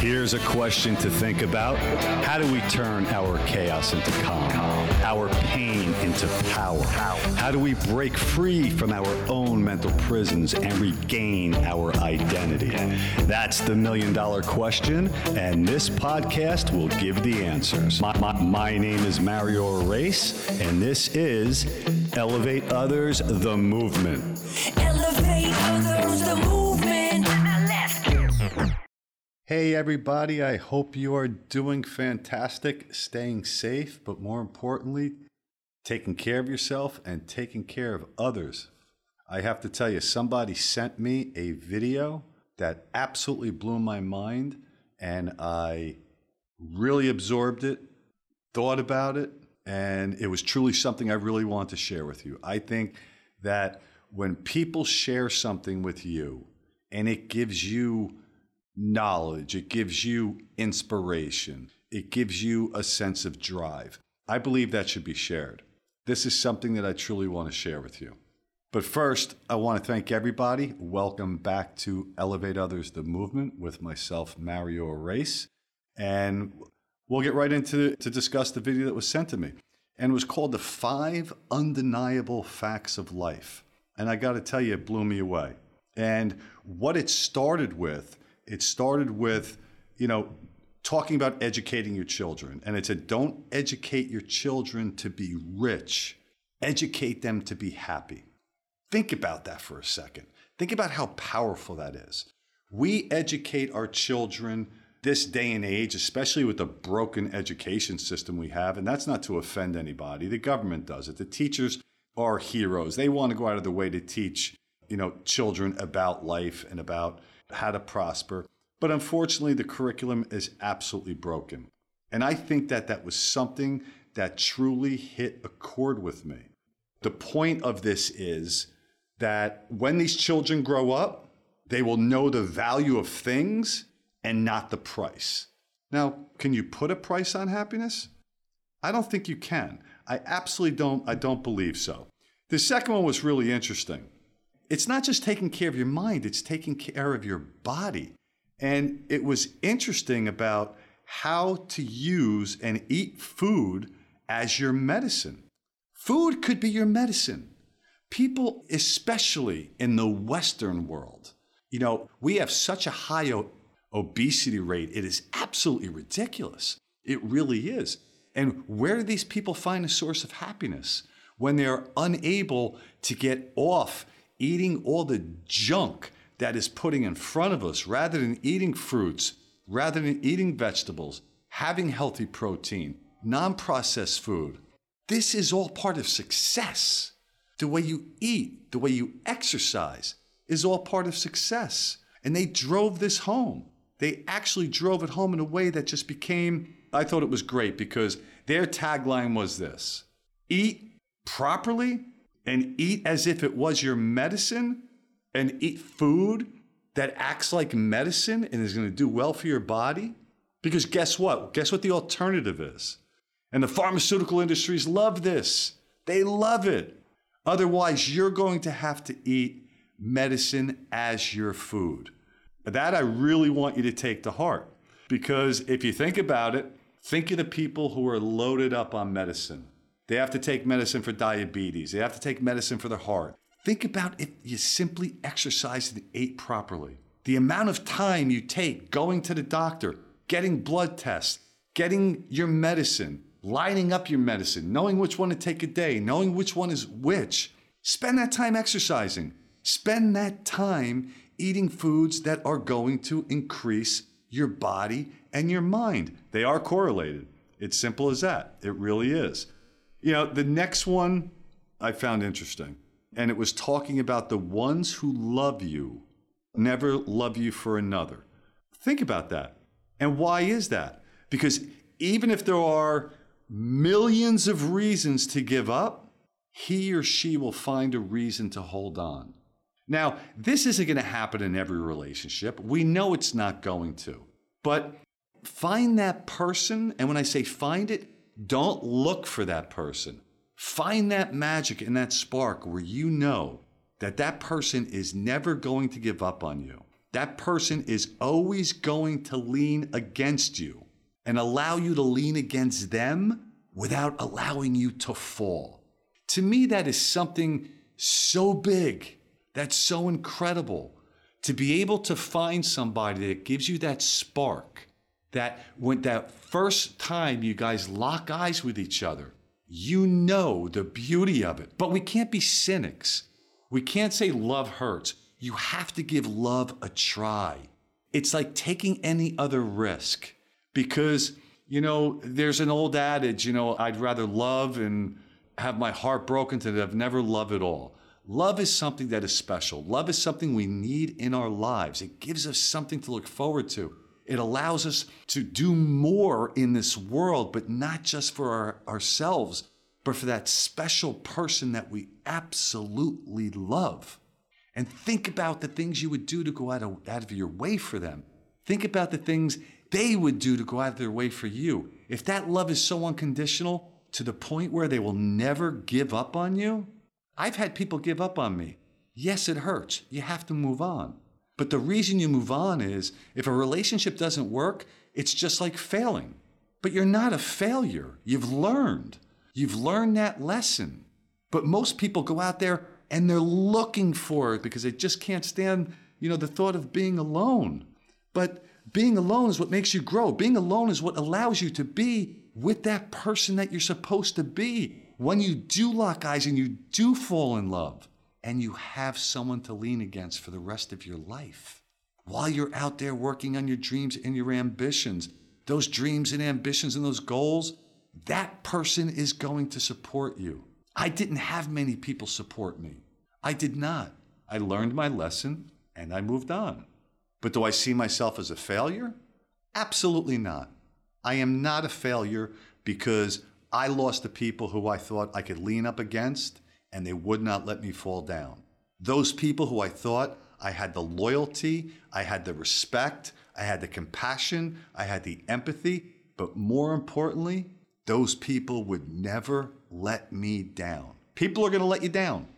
Here's a question to think about. How do we turn our chaos into calm, our pain into power? How do we break free from our own mental prisons and regain our identity? That's the million dollar question, and this podcast will give the answers. My, my, my name is Mario Arace, and this is Elevate Others, the movement. Elevate others, the movement. Hey, everybody, I hope you are doing fantastic, staying safe, but more importantly, taking care of yourself and taking care of others. I have to tell you, somebody sent me a video that absolutely blew my mind, and I really absorbed it, thought about it, and it was truly something I really want to share with you. I think that when people share something with you and it gives you knowledge, it gives you inspiration, it gives you a sense of drive. I believe that should be shared. This is something that I truly want to share with you. But first, I want to thank everybody. Welcome back to Elevate Others, the movement with myself, Mario Arace. And we'll get right into to discuss the video that was sent to me. And was called The Five Undeniable Facts of Life. And I got to tell you, it blew me away. And what it started with it started with, you know, talking about educating your children. And it said, don't educate your children to be rich, educate them to be happy. Think about that for a second. Think about how powerful that is. We educate our children this day and age, especially with the broken education system we have, and that's not to offend anybody. The government does it. The teachers are heroes. They want to go out of the way to teach, you know, children about life and about how to prosper. But unfortunately, the curriculum is absolutely broken. And I think that that was something that truly hit a chord with me. The point of this is that when these children grow up, they will know the value of things and not the price. Now, can you put a price on happiness? I don't think you can. I absolutely don't I don't believe so. The second one was really interesting it's not just taking care of your mind, it's taking care of your body. And it was interesting about how to use and eat food as your medicine. Food could be your medicine. People, especially in the Western world, you know, we have such a high o- obesity rate, it is absolutely ridiculous. It really is. And where do these people find a source of happiness when they're unable to get off eating all the junk that is putting in front of us rather than eating fruits, rather than eating vegetables, having healthy protein, non processed food. This is all part of success. The way you eat, the way you exercise is all part of success. And they drove this home. They actually drove it home in a way that just became, I thought it was great because their tagline was this eat properly and eat as if it was your medicine and eat food that acts like medicine and is going to do well for your body? Because guess what? Guess what the alternative is? And the pharmaceutical industries love this. They love it. Otherwise, you're going to have to eat medicine as your food. That I really want you to take to heart. Because if you think about it, think of the people who are loaded up on medicine. They have to take medicine for diabetes. They have to take medicine for their heart. Think about if you simply exercised and ate properly. The amount of time you take going to the doctor, getting blood tests, getting your medicine, lining up your medicine, knowing which one to take a day, knowing which one is which. Spend that time exercising. Spend that time eating foods that are going to increase your body and your mind. They are correlated. It's simple as that. It really is. You know, the next one I found interesting, and it was talking about the ones who love you never love you for another. Think about that. And why is that? Because even if there are millions of reasons to give up, he or she will find a reason to hold on. Now, this isn't going to happen in every relationship. We know it's not going to. But find that person, and when I say find it, don't look for that person. Find that magic and that spark where you know that that person is never going to give up on you. that person is always going to lean against you and allow you to lean against them without allowing you to fall. To me, that is something so big, that's so incredible. To be able to find somebody that gives you that spark, that when that first time you guys lock eyes with each other, you know the beauty of it. But we can't be cynics. We can't say love hurts. You have to give love a try. It's like taking any other risk because, you know, there's an old adage, you know, I'd rather love and have my heart broken than have never loved at all. Love is something that is special. Love is something we need in our lives. It gives us something to look forward to. It allows us to do more in this world, but not just for our, ourselves, but for that special person that we absolutely love. And think about the things you would do to go out of, out of your way for them. Think about the things they would do to go out of their way for you. If that love is so unconditional to the point where they will never give up on you, I've had people give up on me. Yes, it hurts. You have to move on. But the reason you move on is if a relationship doesn't work, it's just like failing. But you're not a failure. You've learned. You've learned that lesson. But most people go out there and they're looking for it because they just can't stand, you know, the thought of being alone. But being alone is what makes you grow. Being alone is what allows you to be with that person that you're supposed to be when you do lock eyes and you do fall in love and you have someone to lean against for the rest of your life while you're out there working on your dreams and your ambitions, those dreams and ambitions and those goals, that person is going to support you. I didn't have many people support me. I did not. I learned my lesson and I moved on. But do I see myself as a failure? Absolutely not. I am not a failure because I lost the people who I thought I could lean up against, and they would not let me fall down. Those people who I thought I had the loyalty, I had the respect, I had the compassion, I had the empathy, but more importantly, those people would never let me down. People are going to let you down,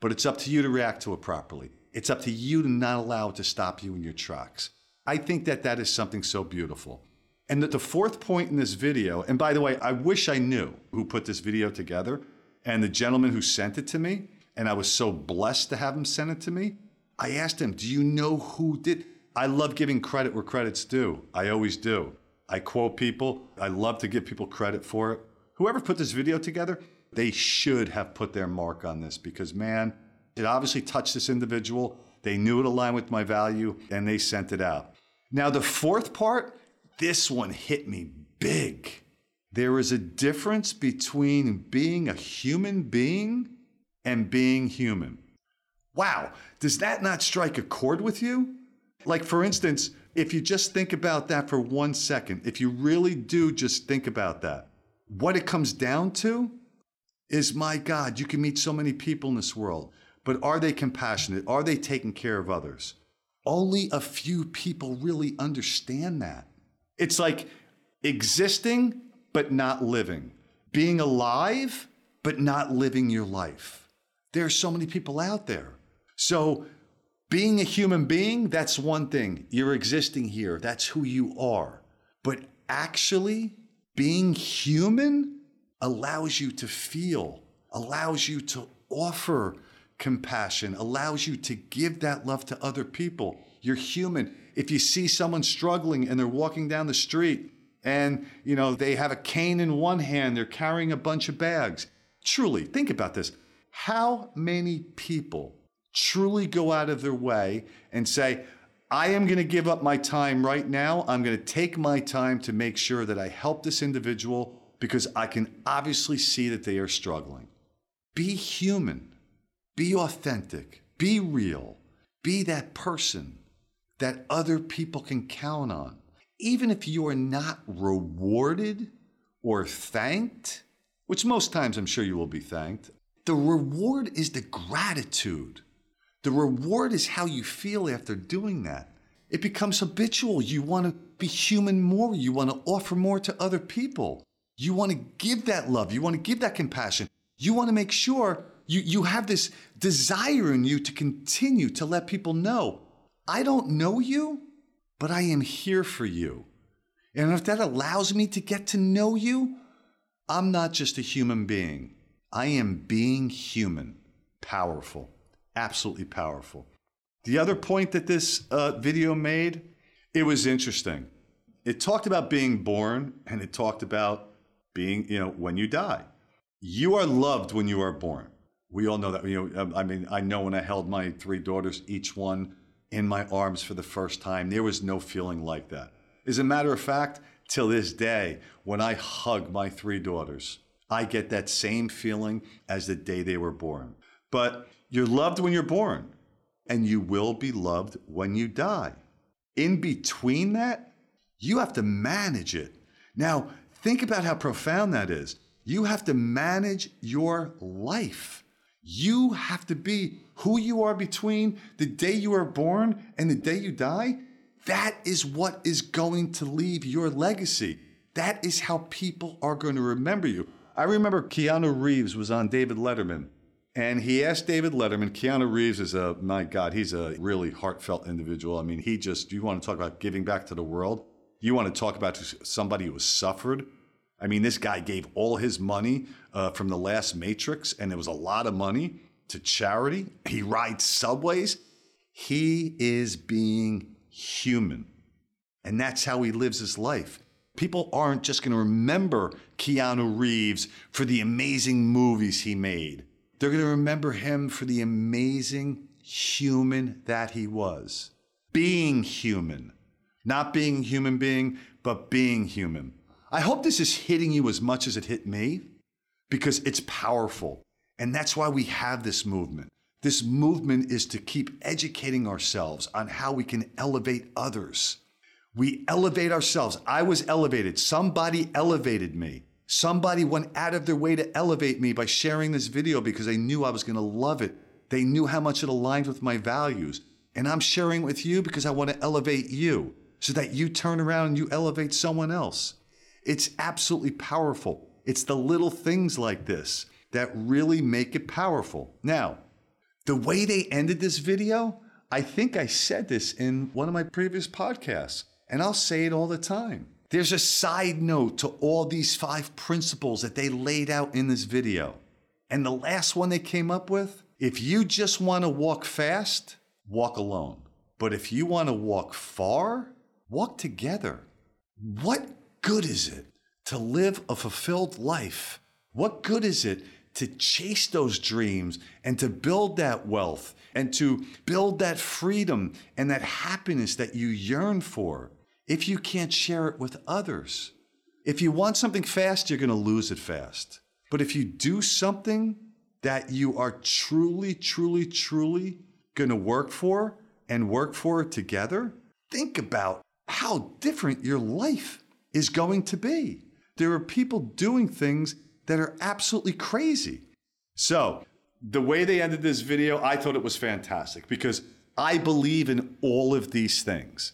but it's up to you to react to it properly. It's up to you to not allow it to stop you in your tracks. I think that that is something so beautiful. And that the fourth point in this video, and by the way, I wish I knew who put this video together and the gentleman who sent it to me, and I was so blessed to have him send it to me. I asked him, Do you know who did? I love giving credit where credit's due. I always do. I quote people, I love to give people credit for it. Whoever put this video together, they should have put their mark on this because, man, it obviously touched this individual. They knew it aligned with my value and they sent it out. Now, the fourth part this one hit me big. There is a difference between being a human being and being human. Wow, does that not strike a chord with you? Like, for instance, if you just think about that for one second, if you really do just think about that, what it comes down to is my God, you can meet so many people in this world, but are they compassionate? Are they taking care of others? Only a few people really understand that. It's like existing, but not living, being alive, but not living your life. There are so many people out there. So, being a human being, that's one thing. You're existing here, that's who you are. But actually, being human allows you to feel, allows you to offer compassion, allows you to give that love to other people. You're human if you see someone struggling and they're walking down the street and you know they have a cane in one hand they're carrying a bunch of bags. Truly think about this. How many people truly go out of their way and say i am going to give up my time right now. I'm going to take my time to make sure that i help this individual because i can obviously see that they are struggling. Be human. Be authentic. Be real. Be that person that other people can count on. Even if you are not rewarded or thanked, which most times I'm sure you will be thanked, the reward is the gratitude. The reward is how you feel after doing that. It becomes habitual. You want to be human more. You want to offer more to other people. You want to give that love. You want to give that compassion. You want to make sure you, you have this desire in you to continue to let people know I don't know you, but I am here for you. And if that allows me to get to know you, I'm not just a human being. I am being human, powerful, absolutely powerful. The other point that this uh, video made, it was interesting. It talked about being born and it talked about being, you know, when you die. You are loved when you are born. We all know that. You know, I mean, I know when I held my three daughters, each one in my arms for the first time, there was no feeling like that. As a matter of fact, till this day, when I hug my three daughters, I get that same feeling as the day they were born. But you're loved when you're born, and you will be loved when you die. In between that, you have to manage it. Now, think about how profound that is. You have to manage your life. You have to be who you are between the day you are born and the day you die. That is what is going to leave your legacy. That is how people are going to remember you. I remember Keanu Reeves was on David Letterman, and he asked David Letterman. Keanu Reeves is a, my God, he's a really heartfelt individual. I mean, he just, you want to talk about giving back to the world? You want to talk about somebody who has suffered? I mean, this guy gave all his money uh, from the last Matrix, and it was a lot of money to charity. He rides subways. He is being human. And that's how he lives his life. People aren't just going to remember Keanu Reeves for the amazing movies he made. They're going to remember him for the amazing human that he was. Being human. Not being a human being, but being human. I hope this is hitting you as much as it hit me because it's powerful. And that's why we have this movement. This movement is to keep educating ourselves on how we can elevate others. We elevate ourselves. I was elevated. Somebody elevated me. Somebody went out of their way to elevate me by sharing this video because they knew I was going to love it. They knew how much it aligned with my values. And I'm sharing with you because I want to elevate you so that you turn around and you elevate someone else. It's absolutely powerful. It's the little things like this that really make it powerful. Now, the way they ended this video, I think I said this in one of my previous podcasts, and I'll say it all the time. There's a side note to all these five principles that they laid out in this video. And the last one they came up with if you just want to walk fast, walk alone. But if you want to walk far, walk together. What good is it to live a fulfilled life? What good is it to chase those dreams and to build that wealth and to build that freedom and that happiness that you yearn for if you can't share it with others? If you want something fast, you're going to lose it fast. But if you do something that you are truly, truly, truly going to work for and work for together, think about how different your life is going to be. There are people doing things that are absolutely crazy. So, the way they ended this video, I thought it was fantastic because I believe in all of these things.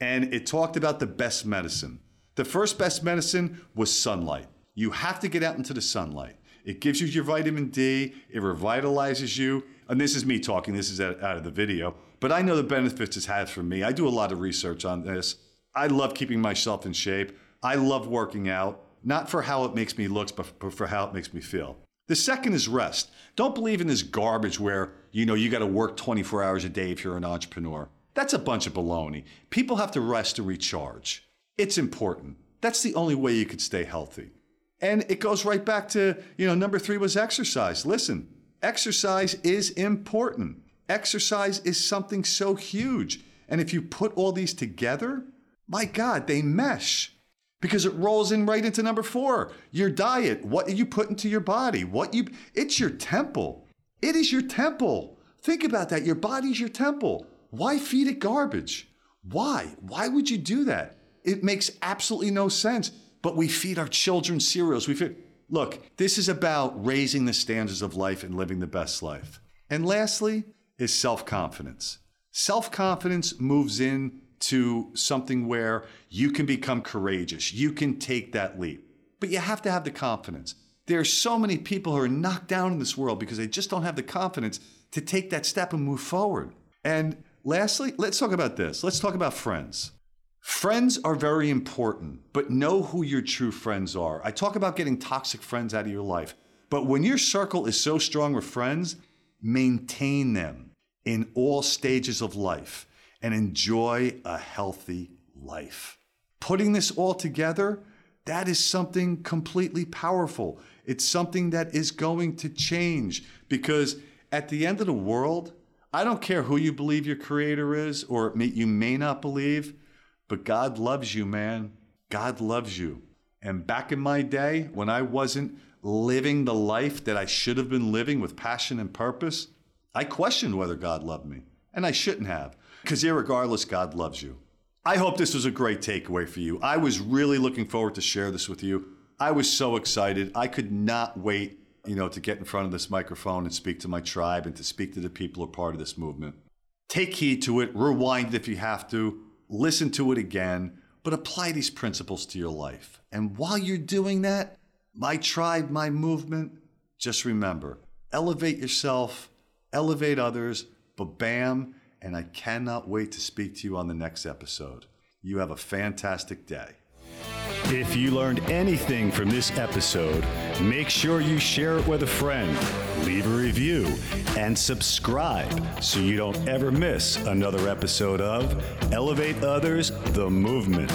And it talked about the best medicine. The first best medicine was sunlight. You have to get out into the sunlight. It gives you your vitamin D, it revitalizes you. And this is me talking, this is out of the video. But I know the benefits it's had for me. I do a lot of research on this. I love keeping myself in shape. I love working out, not for how it makes me look, but for how it makes me feel. The second is rest. Don't believe in this garbage where, you know, you got to work 24 hours a day if you're an entrepreneur. That's a bunch of baloney. People have to rest to recharge. It's important. That's the only way you could stay healthy. And it goes right back to, you know, number three was exercise. Listen, exercise is important. Exercise is something so huge. And if you put all these together, my God, they mesh because it rolls in right into number four. Your diet what do you put into your body what you it's your temple. It is your temple. Think about that. Your body's your temple. Why feed it garbage? Why? Why would you do that? It makes absolutely no sense but we feed our children cereals. We feed look this is about raising the standards of life and living the best life. And lastly is self-confidence. Self-confidence moves in to something where you can become courageous. You can take that leap. But you have to have the confidence. There are so many people who are knocked down in this world because they just don't have the confidence to take that step and move forward. And Lastly, let's talk about this. Let's talk about friends. Friends are very important, but know who your true friends are. I talk about getting toxic friends out of your life, but when your circle is so strong with friends, maintain them in all stages of life and enjoy a healthy life. Putting this all together, that is something completely powerful. It's something that is going to change because at the end of the world, I don't care who you believe your creator is or you may not believe, but God loves you, man. God loves you. And back in my day, when I wasn't living the life that I should have been living with passion and purpose, I questioned whether God loved me. And I shouldn't have, because irregardless, God loves you. I hope this was a great takeaway for you. I was really looking forward to share this with you. I was so excited. I could not wait, you know, to get in front of this microphone and speak to my tribe and to speak to the people who are part of this movement. Take heed to it, rewind it if you have to, listen to it again, but apply these principles to your life. And while you're doing that, my tribe, my movement, just remember elevate yourself, elevate others, but bam, and I cannot wait to speak to you on the next episode. You have a fantastic day. If you learned anything from this episode, make sure you share it with a friend, leave a review, and subscribe so you don't ever miss another episode of Elevate Others, the Movement.